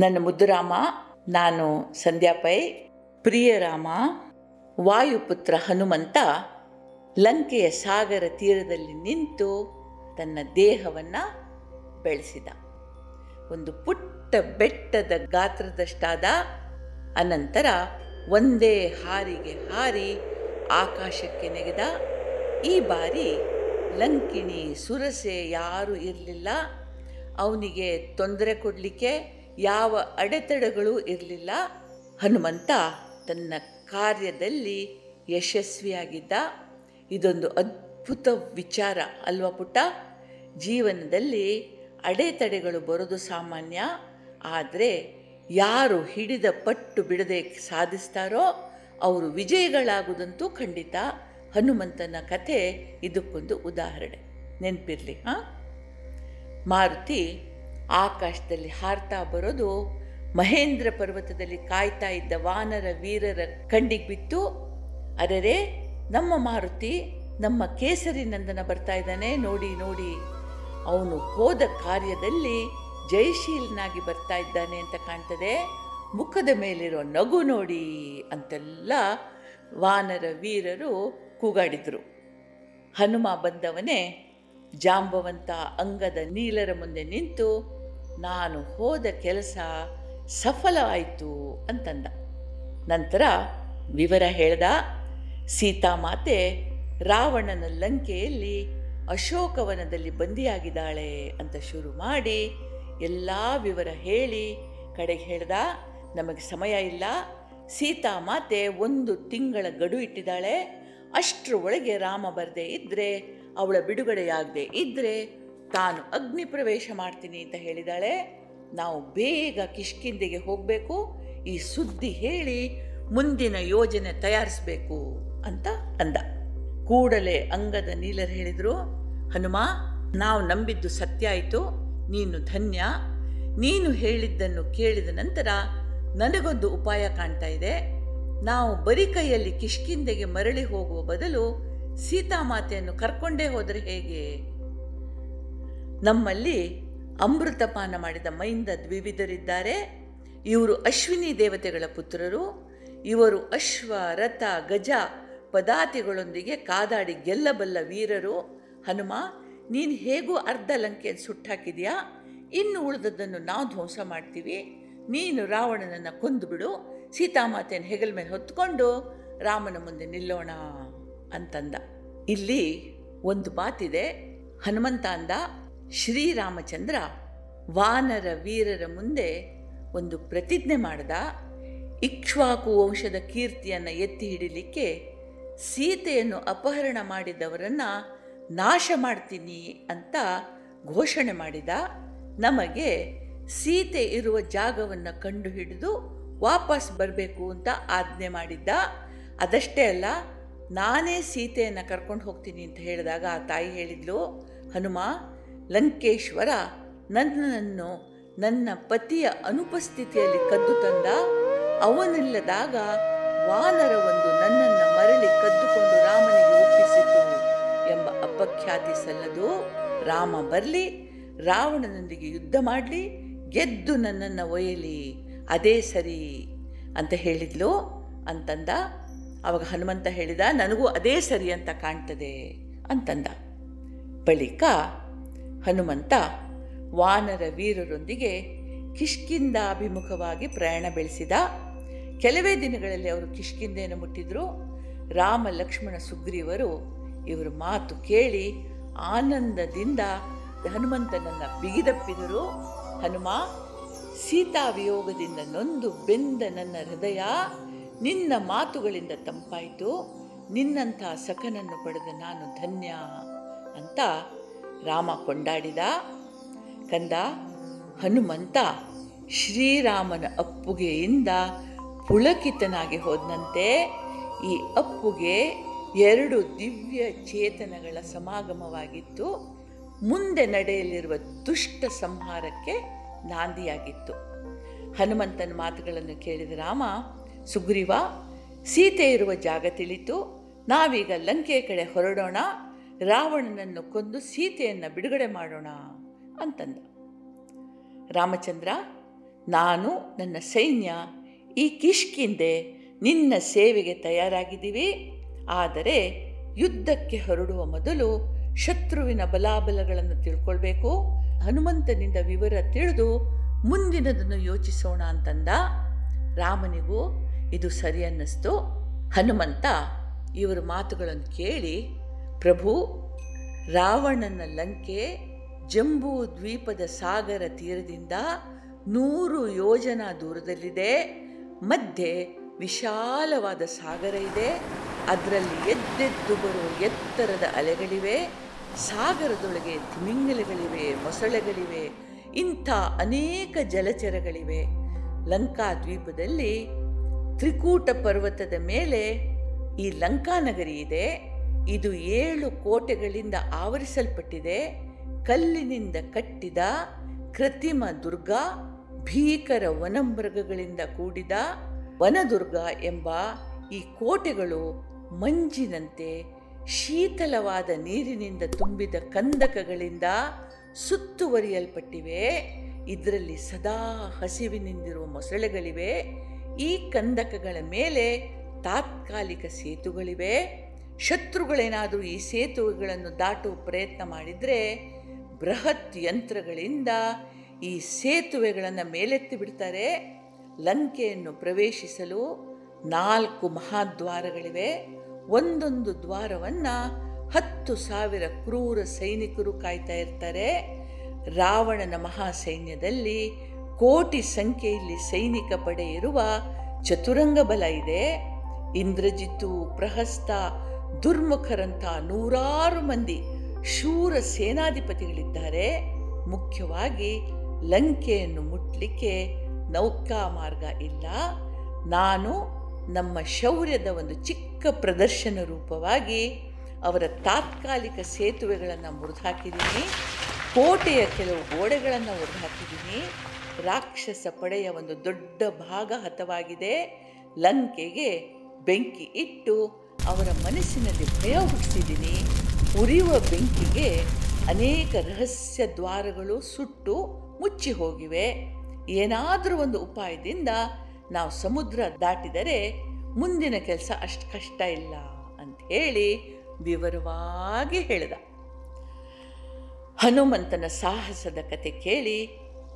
ನನ್ನ ಮುದ್ದುರಾಮ ನಾನು ಸಂಧ್ಯಾ ಪೈ ಪ್ರಿಯರಾಮ, ವಾಯುಪುತ್ರ ಹನುಮಂತ, ಲಂಕೆಯ ಸಾಗರ ತೀರದಲ್ಲಿ ನಿಂತು ತನ್ನ ದೇಹವನ್ನು ಬೆಳೆಸಿದ. ಒಂದು ಪುಟ್ಟ ಬೆಟ್ಟದ ಗಾತ್ರದಷ್ಟಾದ ಅನಂತರ ಒಂದೇ ಹಾರಿಗೆ ಹಾರಿ ಆಕಾಶಕ್ಕೆ ನೆಗೆದ. ಈ ಬಾರಿ ಲಂಕಿಣಿ ಸುರಸೆ ಯಾರೂ ಇರಲಿಲ್ಲ. ಅವನಿಗೆ ತೊಂದರೆ ಕೊಡಲಿಕ್ಕೆ ಯಾವ ಅಡೆತಡೆಗಳು ಇರಲಿಲ್ಲ. ಹನುಮಂತ ತನ್ನ ಕಾರ್ಯದಲ್ಲಿ ಯಶಸ್ವಿಯಾಗಿದ್ದ. ಇದೊಂದು ಅದ್ಭುತ ವಿಚಾರ ಅಲ್ವಾ ಪುಟ್ಟ? ಜೀವನದಲ್ಲಿ ಅಡೆತಡೆಗಳು ಬರೋದು ಸಾಮಾನ್ಯ. ಆದರೆ ಯಾರು ಹಿಡಿದ ಪಟ್ಟು ಬಿಡದೆ ಸಾಧಿಸ್ತಾರೋ ಅವರು ವಿಜಯಗಳಾಗುವುದಂತೂ ಖಂಡಿತ. ಹನುಮಂತನ ಕಥೆ ಇದಕ್ಕೊಂದು ಉದಾಹರಣೆ. ನೆನಪಿರಲಿ, ಹಾಂ? ಮಾರುತಿ ಆಕಾಶದಲ್ಲಿ ಹಾರ್ತಾ ಬರೋದು ಮಹೇಂದ್ರ ಪರ್ವತದಲ್ಲಿ ಕಾಯ್ತಾ ಇದ್ದ ವಾನರ ವೀರರ ಕಣ್ಣಿಗೆ ಬಿತ್ತು. ಅರೆರೆ, ನಮ್ಮ ಮಾರುತಿ, ನಮ್ಮ ಕೇಸರಿ ನಂದನ ಬರ್ತಾ ಇದ್ದಾನೆ. ನೋಡಿ ನೋಡಿ, ಅವನು ಹೋದ ಕಾರ್ಯದಲ್ಲಿ ಜಯಶೀಲನಾಗಿ ಬರ್ತಾ ಇದ್ದಾನೆ ಅಂತ ಕಾಣ್ತದೆ. ಮುಖದ ಮೇಲಿರೋ ನಗು ನೋಡಿ ಅಂತೆಲ್ಲ ವಾನರ ವೀರರು ಕೂಗಾಡಿದರು. ಹನುಮ ಬಂದವನೇ ಜಾಂಬವಂತ ಅಂಗದ ನೀಲರ ಮುಂದೆ ನಿಂತು ನಾನು ಹೋದ ಕೆಲಸ ಸಫಲವಾಯಿತು ಅಂತಂದ. ನಂತರ ವಿವರ ಹೇಳ್ದ ಸೀತಾಮಾತೆ ರಾವಣನ ಲಂಕೆಯಲ್ಲಿ ಅಶೋಕವನದಲ್ಲಿ ಬಂದಿಯಾಗಿದ್ದಾಳೆ ಅಂತ ಶುರು ಮಾಡಿ ಎಲ್ಲ ವಿವರ ಹೇಳಿ ಕಡೆಗೆ ಹೇಳ್ದ, ನಮಗೆ ಸಮಯ ಇಲ್ಲ. ಸೀತಾಮಾತೆ ಒಂದು ತಿಂಗಳ ಗಡು ಇಟ್ಟಿದ್ದಾಳೆ. ಅಷ್ಟರ ಒಳಗೆ ರಾಮ ಬರದೇ ಇದ್ದರೆ ಅವಳ ಬಿಡುಗಡೆಯಾಗದೆ ಇದ್ದರೆ ತಾನು ಅಗ್ನಿ ಪ್ರವೇಶ ಮಾಡ್ತೀನಿ ಅಂತ ಹೇಳಿದಾಳೆ. ನಾವು ಬೇಗ ಕಿಷ್ಕಿಂದೆಗೆ ಹೋಗಬೇಕು. ಈ ಸುದ್ದಿ ಹೇಳಿ ಮುಂದಿನ ಯೋಜನೆ ತಯಾರಿಸಬೇಕು ಅಂತ ಅಂದ. ಕೂಡಲೇ ಅಂಗದ ನೀಲರು ಹೇಳಿದರು, ಹನುಮ, ನಾವು ನಂಬಿದ್ದು ಸತ್ಯ ಆಯಿತು. ನೀನು ಧನ್ಯ. ನೀನು ಹೇಳಿದ್ದನ್ನು ಕೇಳಿದ ನಂತರ ನನಗೊಂದು ಉಪಾಯ ಕಾಣ್ತಾ ಇದೆ. ನಾವು ಬರಿ ಕೈಯಲ್ಲಿ ಕಿಷ್ಕಿಂದೆಗೆ ಮರಳಿ ಹೋಗುವ ಬದಲು ಸೀತಾಮಾತೆಯನ್ನು ಕರ್ಕೊಂಡೇ ಹೋದರೆ ಹೇಗೆ? ನಮ್ಮಲ್ಲಿ ಅಮೃತಪಾನ ಮಾಡಿದ ಮೈಂದ ದ್ವಿವಿಧರಿದ್ದಾರೆ. ಇವರು ಅಶ್ವಿನಿ ದೇವತೆಗಳ ಪುತ್ರರು. ಇವರು ಅಶ್ವ, ರಥ, ಗಜ ಪದಾತಿಗಳೊಂದಿಗೆ ಕಾದಾಡಿ ಗೆಲ್ಲಬಲ್ಲ ವೀರರು. ಹನುಮ, ನೀನು ಹೇಗೂ ಅರ್ಧ ಲಂಕೆಯನ್ನು ಸುಟ್ಟಾಕಿದೆಯಾ? ಇನ್ನು ಉಳಿದದ್ದನ್ನು ನಾವು ಧ್ವಂಸ ಮಾಡ್ತೀವಿ. ನೀನು ರಾವಣನನ್ನು ಕೊಂದುಬಿಡು. ಸೀತಾಮಾತೆಯನ್ನು ಹೆಗಲ ಮೇಲೆ ಹೊತ್ಕೊಂಡು ರಾಮನ ಮುಂದೆ ನಿಲ್ಲೋಣ ಅಂತಂದ. ಇಲ್ಲಿ ಒಂದು ಮಾತಿದೆ. ಹನುಮಂತ ಅಂದ ಶ್ರೀರಾಮಚಂದ್ರ ವಾನರ ವೀರರ ಮುಂದೆ ಒಂದು ಪ್ರತಿಜ್ಞೆ ಮಾಡಿದ. ಇಕ್ಷ್ವಾಕು ವಂಶದ ಕೀರ್ತಿಯನ್ನು ಎತ್ತಿ ಹಿಡಿಲಿಕ್ಕೆ ಸೀತೆಯನ್ನು ಅಪಹರಣ ಮಾಡಿದವರನ್ನು ನಾಶ ಮಾಡ್ತೀನಿ ಅಂತ ಘೋಷಣೆ ಮಾಡಿದ. ನಮಗೆ ಸೀತೆ ಇರುವ ಜಾಗವನ್ನು ಕಂಡುಹಿಡಿದು ವಾಪಸ್ ಬರಬೇಕು ಅಂತ ಆಜ್ಞೆ ಮಾಡಿದ್ದ. ಅದಷ್ಟೇ ಅಲ್ಲ, ನಾನೇ ಸೀತೆಯನ್ನು ಕರ್ಕೊಂಡು ಹೋಗ್ತೀನಿ ಅಂತ ಹೇಳಿದಾಗ ಆ ತಾಯಿ ಹೇಳಿದ್ಲು, ಹನುಮ ಲಂಕೇಶ್ವರ ನನ್ನನ್ನು ನನ್ನ ಪತಿಯ ಅನುಪಸ್ಥಿತಿಯಲ್ಲಿ ಕದ್ದು ತಂದ. ಅವನಿಲ್ಲದಾಗ ವಾನರ ಒಂದು ನನ್ನನ್ನು ಮರಳಿ ಕದ್ದುಕೊಂಡು ರಾಮನಿಗೆ ಒಪ್ಪಿಸಿತು ಎಂಬ ಅಪಖ್ಯಾತಿ ಸಲ್ಲದು. ರಾಮ ಬರಲಿ, ರಾವಣನೊಂದಿಗೆ ಯುದ್ಧ ಮಾಡಲಿ, ಗೆದ್ದು ನನ್ನನ್ನು ಒಯ್ಯಲಿ. ಅದೇ ಸರಿ ಅಂತ ಹೇಳಿದ್ಲು ಅಂತಂದ. ಅವಾಗ ಹನುಮಂತ ಹೇಳಿದ, ನನಗೂ ಅದೇ ಸರಿ ಅಂತ ಕಾಣ್ತದೆ ಅಂತಂದ. ಬಳಿಕ ಹನುಮಂತ ವಾನರ ವೀರರೊಂದಿಗೆ ಕಿಷ್ಕಿಂದ ಅಭಿಮುಖವಾಗಿ ಪ್ರಯಾಣ ಬೆಳೆಸಿದ. ಕೆಲವೇ ದಿನಗಳಲ್ಲಿ ಅವರು ಕಿಷ್ಕಿಂದೆಯನ್ನು ಮುಟ್ಟಿದ್ರು. ರಾಮ, ಲಕ್ಷ್ಮಣ, ಸುಗ್ರೀವರು ಇವರ ಮಾತು ಕೇಳಿ ಆನಂದದಿಂದ ಹನುಮಂತನನ್ನು ಬಿಗಿದಪ್ಪಿದರು. ಹನುಮ, ಸೀತಾ ವಿಯೋಗದಿಂದ ನೊಂದು ಬೆಂದ ನನ್ನ ಹೃದಯ, ನಿನ್ನ ಮಾತುಗಳಿಂದ ತಂಪಾಯಿತು. ನಿನ್ನಂಥ ಸಖನನ್ನು ಪಡೆದ ನಾನು ಧನ್ಯ ಅಂತ ರಾಮ ಕೊಂಡಾಡಿದ. ಕಂದ, ಹನುಮಂತ ಶ್ರೀರಾಮನ ಅಪ್ಪುಗೆಯಿಂದ ಪುಳಕಿತನಾಗಿ ಹೋದಂತೆ ಈ ಅಪ್ಪುಗೆ ಎರಡು ದಿವ್ಯ ಚೇತನಗಳ ಸಮಾಗಮವಾಗಿತ್ತು. ಮುಂದೆ ನಡೆಯಲಿರುವ ದುಷ್ಟ ಸಂಹಾರಕ್ಕೆ ನಾಂದಿಯಾಗಿತ್ತು. ಹನುಮಂತನ ಮಾತುಗಳನ್ನು ಕೇಳಿದ ರಾಮ, ಸುಗ್ರೀವ, ಸೀತೆ ಇರುವ ಜಾಗ ತಿಳಿತು. ನಾವೀಗ ಲಂಕೆಯ ಕಡೆ ಹೊರಡೋಣ. ರಾವಣನನ್ನು ಕೊಂದು ಸೀತೆಯನ್ನು ಬಿಡುಗಡೆ ಮಾಡೋಣ ಅಂತಂದ. ರಾಮಚಂದ್ರ, ನಾನು ನನ್ನ ಸೈನ್ಯ ಈ ಕಿಷ್ಕಿಂದೆ ನಿನ್ನ ಸೇವೆಗೆ ತಯಾರಾಗಿದ್ದೀವಿ. ಆದರೆ ಯುದ್ಧಕ್ಕೆ ಹೊರಡುವ ಮೊದಲು ಶತ್ರುವಿನ ಬಲಾಬಲಗಳನ್ನು ತಿಳ್ಕೊಳ್ಬೇಕು. ಹನುಮಂತನಿಂದ ವಿವರ ತಿಳಿದು ಮುಂದಿನದನ್ನು ಯೋಚಿಸೋಣ ಅಂತಂದ. ರಾಮನಿಗೂ, ಇದು ಸರಿ ಅನ್ನಿಸ್ತು. ಹನುಮಂತ ಇವರ ಮಾತುಗಳನ್ನು ಕೇಳಿ ಪ್ರಭು, ರಾವಣನ ಲಂಕೆ ಜಂಬೂ ದ್ವೀಪದ ಸಾಗರ ತೀರದಿಂದ ನೂರು ಯೋಜನ ದೂರದಲ್ಲಿದೆ. ಮಧ್ಯೆ ವಿಶಾಲವಾದ ಸಾಗರ ಇದೆ. ಅದರಲ್ಲಿ ಎದ್ದೆದ್ದು ಬರುವ ಎತ್ತರದ ಅಲೆಗಳಿವೆ. ಸಾಗರದೊಳಗೆ ತಿಮಿಂಗಲಗಳಿವೆ, ಮೊಸಳೆಗಳಿವೆ, ಇಂಥ ಅನೇಕ ಜಲಚರಗಳಿವೆ. ಲಂಕಾ ದ್ವೀಪದಲ್ಲಿ ತ್ರಿಕೂಟ ಪರ್ವತದ ಮೇಲೆ ಈ ಲಂಕಾನಗರಿ ಇದೆ. ಇದು ಏಳು ಕೋಟೆಗಳಿಂದ ಆವರಿಸಲ್ಪಟ್ಟಿದೆ. ಕಲ್ಲಿನಿಂದ ಕಟ್ಟಿದ, ಕೃತಿಮ ದುರ್ಗ, ಭೀಕರ ವನಮೃಗಗಳಿಂದ ಕೂಡಿದ ವನದುರ್ಗ ಎಂಬ ಈ ಕೋಟೆಗಳು ಮಂಜಿನಂತೆ ಶೀತಲವಾದ ನೀರಿನಿಂದ ತುಂಬಿದ ಕಂದಕಗಳಿಂದ ಸುತ್ತುವರಿಯಲ್ಪಟ್ಟಿವೆ. ಇದರಲ್ಲಿ ಸದಾ ಹಸಿವಿನಿಂದಿರುವ ಮೊಸಳೆಗಳಿವೆ. ಈ ಕಂದಕಗಳ ಮೇಲೆ ತಾತ್ಕಾಲಿಕ ಸೇತುಗಳಿವೆ. ಶತ್ರುಗಳೇನಾದರೂ ಈ ಸೇತುವೆಗಳನ್ನು ದಾಟುವ ಪ್ರಯತ್ನ ಮಾಡಿದರೆ ಬೃಹತ್ ಯಂತ್ರಗಳಿಂದ ಈ ಸೇತುವೆಗಳನ್ನು ಮೇಲೆತ್ತಿ ಬಿಡ್ತಾರೆ. ಲಂಕೆಯನ್ನು ಪ್ರವೇಶಿಸಲು ನಾಲ್ಕು ಮಹಾದ್ವಾರಗಳಿವೆ. ಒಂದೊಂದು ದ್ವಾರವನ್ನು ಹತ್ತು ಸಾವಿರ ಕ್ರೂರ ಸೈನಿಕರು ಕಾಯ್ತಾ ಇರ್ತಾರೆ. ರಾವಣನ ಮಹಾಸೈನ್ಯದಲ್ಲಿ ಕೋಟಿ ಸಂಖ್ಯೆಯಲ್ಲಿ ಸೈನಿಕ ಪಡೆ ಇರುವ ಚತುರಂಗ ಬಲ ಇದೆ. ಇಂದ್ರಜಿತ್ತು, ಪ್ರಹಸ್ತ ದುರ್ಮುಖರಂಥ ನೂರಾರು ಮಂದಿ ಶೂರ ಸೇನಾಧಿಪತಿಗಳಿದ್ದಾರೆ. ಮುಖ್ಯವಾಗಿ ಲಂಕೆಯನ್ನು ಮುಟ್ಲಿಕ್ಕೆ ನೌಕಾ ಮಾರ್ಗ ಇಲ್ಲ. ನಾನು ನಮ್ಮ ಶೌರ್ಯದ ಒಂದು ಚಿಕ್ಕ ಪ್ರದರ್ಶನ ರೂಪವಾಗಿ ಅವರ ತಾತ್ಕಾಲಿಕ ಸೇತುವೆಗಳನ್ನು ಮುರಿದುಹಾಕಿದ್ದೀನಿ. ಕೋಟೆಯ ಕೆಲವು ಗೋಡೆಗಳನ್ನು ಒಡೆದುಹಾಕಿದ್ದೀನಿ ರಾಕ್ಷಸ ಪಡೆಯ ಒಂದು ದೊಡ್ಡ ಭಾಗ ಹತವಾಗಿದೆ. ಲಂಕೆಗೆ ಬೆಂಕಿ ಇಟ್ಟು ಅವರ ಮನಸ್ಸಿನಲ್ಲಿ ಭಯ ಹುಟ್ಟಿಸಿದ್ದೀನಿ. ಉರಿಯುವ ಬೆಂಕಿಗೆ ಅನೇಕ ರಹಸ್ಯ ದ್ವಾರಗಳು ಸುಟ್ಟು ಮುಚ್ಚಿ ಹೋಗಿವೆ. ಏನಾದರೂ ಒಂದು ಉಪಾಯದಿಂದ ನಾವು ಸಮುದ್ರ ದಾಟಿದರೆ ಮುಂದಿನ ಕೆಲಸ ಅಷ್ಟು ಕಷ್ಟ ಇಲ್ಲ ಅಂತ ಹೇಳಿ ವಿವರವಾಗಿ ಹೇಳಿದ. ಹನುಮಂತನ ಸಾಹಸದ ಕತೆ ಕೇಳಿ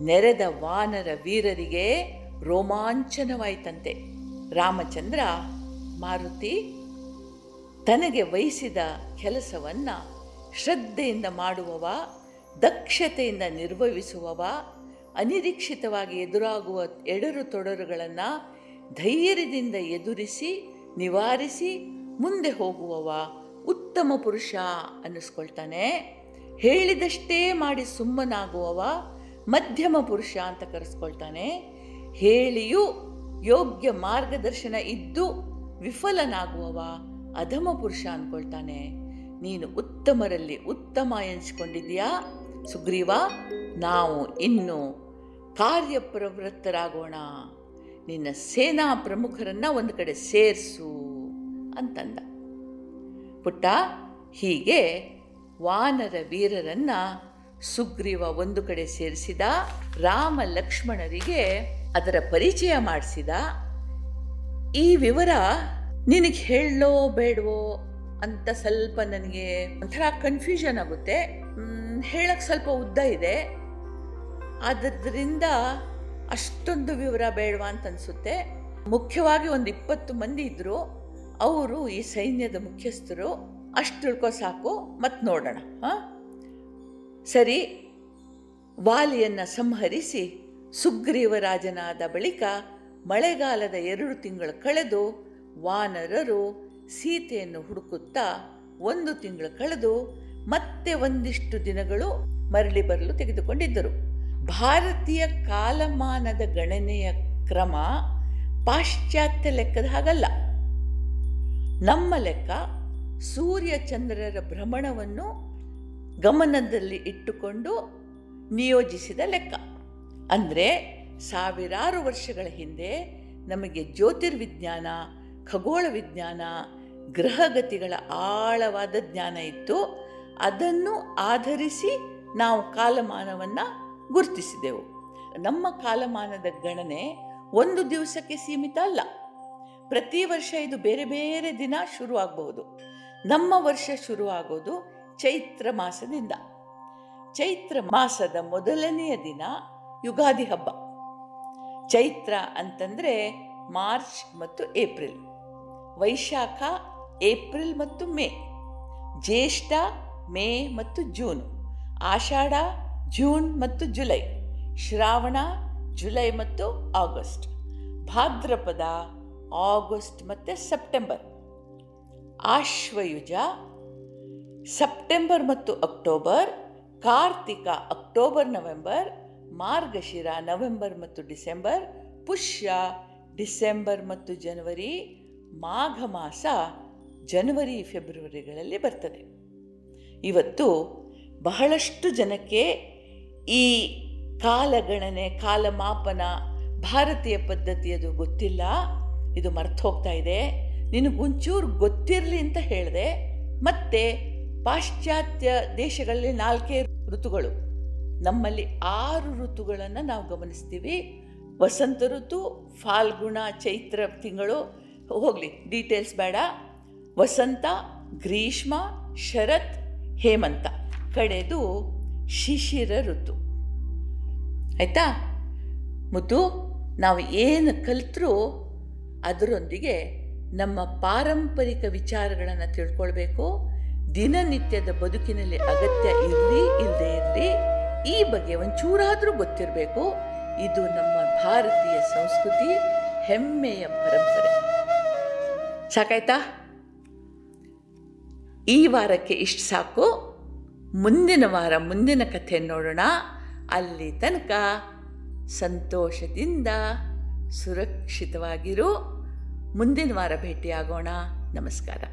ನೆರೆದ ವಾನರ ವೀರರಿಗೆ ರೋಮಾಂಚನವಾಯಿತಂತೆ. ರಾಮಚಂದ್ರ, ಮಾರುತಿ ತನಗೆ ವಹಿಸಿದ ಕೆಲಸವನ್ನು ಶ್ರದ್ಧೆಯಿಂದ ಮಾಡುವವ, ದಕ್ಷತೆಯಿಂದ ನಿರ್ವಹಿಸುವವ, ಅನಿರೀಕ್ಷಿತವಾಗಿ ಎದುರಾಗುವ ಎಡರು ತೊಡರುಗಳನ್ನು ಧೈರ್ಯದಿಂದ ಎದುರಿಸಿ, ನಿವಾರಿಸಿ ಮುಂದೆ ಹೋಗುವವ ಉತ್ತಮ ಪುರುಷ ಅನ್ನಿಸ್ಕೊಳ್ತಾನೆ. ಹೇಳಿದಷ್ಟೇ ಮಾಡಿ ಸುಮ್ಮನಾಗುವವ ಮಧ್ಯಮ ಪುರುಷ ಅಂತ ಕರೆಸ್ಕೊಳ್ತಾನೆ. ಹೇಳಿಯೂ ಯೋಗ್ಯ ಮಾರ್ಗದರ್ಶನ ಇದ್ದು ವಿಫಲನಾಗುವವ. ಅಧಮ ಪುರುಷ ಅಂದ್ಕೊಳ್ತಾನೆ ನೀನು ಉತ್ತಮರಲ್ಲಿ ಉತ್ತಮ ಎನಿಸ್ಕೊಂಡಿದ್ಯಾ ಸುಗ್ರೀವ, ನಾವು ಇನ್ನು ಕಾರ್ಯಪ್ರವೃತ್ತರಾಗೋಣ. ನಿನ್ನ ಸೇನಾ ಪ್ರಮುಖರನ್ನು ಒಂದು ಕಡೆ ಸೇರಿಸು ಅಂತಂದ. ಪುಟ್ಟ, ಹೀಗೆ ವಾನರ ವೀರರನ್ನ ಸುಗ್ರೀವ ಒಂದು ಕಡೆ ಸೇರಿಸಿದ, ರಾಮ ಲಕ್ಷ್ಮಣರಿಗೆ ಅದರ ಪರಿಚಯ ಮಾಡಿಸಿದ. ಈ ವಿವರ ನಿನಗೆ ಹೇಳೋ ಬೇಡವೋ ಅಂತ ಸ್ವಲ್ಪ ನನಗೆ ಒಂಥರ ಕನ್ಫ್ಯೂಷನ್ ಆಗುತ್ತೆ. ಹೇಳಕ್ಕೆ ಸ್ವಲ್ಪ ಉದ್ದ ಇದೆ. ಆದ್ದರಿಂದ ಅಷ್ಟೊಂದು ವಿವರ ಬೇಡವಾ ಅಂತ ಅನಿಸುತ್ತೆ. ಮುಖ್ಯವಾಗಿ ಒಂದು ಇಪ್ಪತ್ತು ಮಂದಿ ಇದ್ದರು ಅವರು ಈ ಸೈನ್ಯದ ಮುಖ್ಯಸ್ಥರು. ಅಷ್ಟು ತಿಳ್ಕೊ ಸಾಕು ಮತ್ತು ನೋಡೋಣ. ಹಾಂ? ಸರಿ. ವಾಲಿಯನ್ನು ಸಂಹರಿಸಿ ಸುಗ್ರೀವರಾಜನಾದ ಬಳಿಕ ಮಳೆಗಾಲದ ಎರಡು ತಿಂಗಳು ಕಳೆದು ವಾನರರು ಸೀತೆಯನ್ನು ಹುಡುಕುತ್ತಾ ಒಂದು ತಿಂಗಳು ಕಳೆದು ಮತ್ತೆ ಒಂದಿಷ್ಟು ದಿನಗಳು ಮರಳಿ ಬರಲು ತೆಗೆದುಕೊಂಡಿದ್ದರು. ಭಾರತೀಯ ಕಾಲಮಾನದ ಗಣನೆಯ ಕ್ರಮ ಪಾಶ್ಚಾತ್ಯ ಲೆಕ್ಕದ ಹಾಗಲ್ಲ. ನಮ್ಮ ಲೆಕ್ಕ ಸೂರ್ಯ ಚಂದ್ರರ ಭ್ರಮಣವನ್ನು ಗಮನದಲ್ಲಿ ಇಟ್ಟುಕೊಂಡು ನಿಯೋಜಿಸಿದ ಲೆಕ್ಕ. ಅಂದರೆ ಸಾವಿರಾರು ವರ್ಷಗಳ ಹಿಂದೆ ನಮಗೆ ಜ್ಯೋತಿರ್ವಿಜ್ಞಾನ ಖಗೋಳ ವಿಜ್ಞಾನ ಗ್ರಹಗತಿಗಳ ಆಳವಾದ ಜ್ಞಾನ ಇತ್ತು. ಅದನ್ನು ಆಧರಿಸಿ ನಾವು ಕಾಲಮಾನವನ್ನು ಗುರುತಿಸಿದೆವು. ನಮ್ಮ ಕಾಲಮಾನದ ಗಣನೆ ಒಂದು ದಿವಸಕ್ಕೆ ಸೀಮಿತ ಅಲ್ಲ. ಪ್ರತಿ ವರ್ಷ ಇದು ಬೇರೆ ಬೇರೆ ದಿನ ಶುರುವಾಗಬಹುದು ನಮ್ಮ ವರ್ಷ ಶುರುವಾಗೋದು ಚೈತ್ರ ಮಾಸದಿಂದ. ಚೈತ್ರ ಮಾಸದ ಮೊದಲನೆಯ ದಿನ ಯುಗಾದಿ ಹಬ್ಬ. ಚೈತ್ರ ಅಂತಂದರೆ ಮಾರ್ಚ್ ಮತ್ತು ಏಪ್ರಿಲ್. ವೈಶಾಖ, ಏಪ್ರಿಲ್ ಮತ್ತು ಮೇ, ಜ್ಯೇಷ್ಠ, ಮೇ ಮತ್ತು ಜೂನ್, ಆಷಾಢ, ಜೂನ್ ಮತ್ತು ಜುಲೈ, ಶ್ರಾವಣ, ಜುಲೈ ಮತ್ತು ಆಗಸ್ಟ್, ಭಾದ್ರಪದ, ಆಗಸ್ಟ್ ಮತ್ತು ಸೆಪ್ಟೆಂಬರ್, ಆಶ್ವಯುಜ, ಸೆಪ್ಟೆಂಬರ್ ಮತ್ತು ಅಕ್ಟೋಬರ್, ಕಾರ್ತಿಕ, ಅಕ್ಟೋಬರ್, ನವೆಂಬರ್, ಮಾರ್ಗಶಿರ, ನವೆಂಬರ್ ಮತ್ತು ಡಿಸೆಂಬರ್, ಪುಷ್ಯ, ಡಿಸೆಂಬರ್ ಮತ್ತು ಜನವರಿ ಮಾಘ ಮಾಸ ಜನವರಿ, ಫೆಬ್ರವರಿಗಳಲ್ಲಿ ಬರ್ತದೆ. ಇವತ್ತು ಬಹಳಷ್ಟು ಜನಕ್ಕೆ ಈ ಕಾಲಗಣನೆ, ಕಾಲಮಾಪನ ಭಾರತೀಯ ಪದ್ಧತಿಯದು ಗೊತ್ತಿಲ್ಲ. ಇದು ಮರ್ತು ಹೋಗ್ತಾ ಇದೆ. ನಿನಗೊಂಚೂರು ಗೊತ್ತಿರಲಿ ಅಂತ ಹೇಳಿದೆ. ಮತ್ತೆ ಪಾಶ್ಚಾತ್ಯ ದೇಶಗಳಲ್ಲಿ ನಾಲ್ಕೇ ಋತುಗಳು. ನಮ್ಮಲ್ಲಿ ಆರು ಋತುಗಳನ್ನು ನಾವು ಗಮನಿಸ್ತೀವಿ. ವಸಂತ ಋತು, ಫಾಲ್ಗುಣ, ಚೈತ್ರ ತಿಂಗಳು ಹೋಗಲಿ ಡೀಟೇಲ್ಸ್ ಬೇಡ. ವಸಂತ, ಗ್ರೀಷ್ಮ, ಶರತ್, ಹೇಮಂತ. ಕಡೆದು ಶಿಶಿರ ಋತು. ಆಯಿತಾ? ಮುದ್ದು, ನಾವು ಏನು ಕಲಿತರೂ ಅದರೊಂದಿಗೆ ನಮ್ಮ ಪಾರಂಪರಿಕ ವಿಚಾರಗಳನ್ನು ತಿಳ್ಕೊಳ್ಬೇಕು. ದಿನನಿತ್ಯದ ಬದುಕಿನಲ್ಲಿ ಅಗತ್ಯ ಇರಲಿ ಇಲ್ಲದೆ ಇರಲಿ, ಈ ಬಗ್ಗೆ ಒಂಚೂರಾದರೂ ಗೊತ್ತಿರಬೇಕು. ಇದು ನಮ್ಮ ಭಾರತೀಯ ಸಂಸ್ಕೃತಿ, ಹೆಮ್ಮೆಯ ಪರಂಪರೆ. ಸಾಕಾಯ್ತಾ? ಈ ವಾರಕ್ಕೆ ಇಷ್ಟು ಸಾಕು. ಮುಂದಿನ ವಾರ ಮುಂದಿನ ಕಥೆ ನೋಡೋಣ. ಅಲ್ಲಿ ತನಕ ಸಂತೋಷದಿಂದ ಸುರಕ್ಷಿತವಾಗಿರು. ಮುಂದಿನ ವಾರ ಭೇಟಿಯಾಗೋಣ. ನಮಸ್ಕಾರ.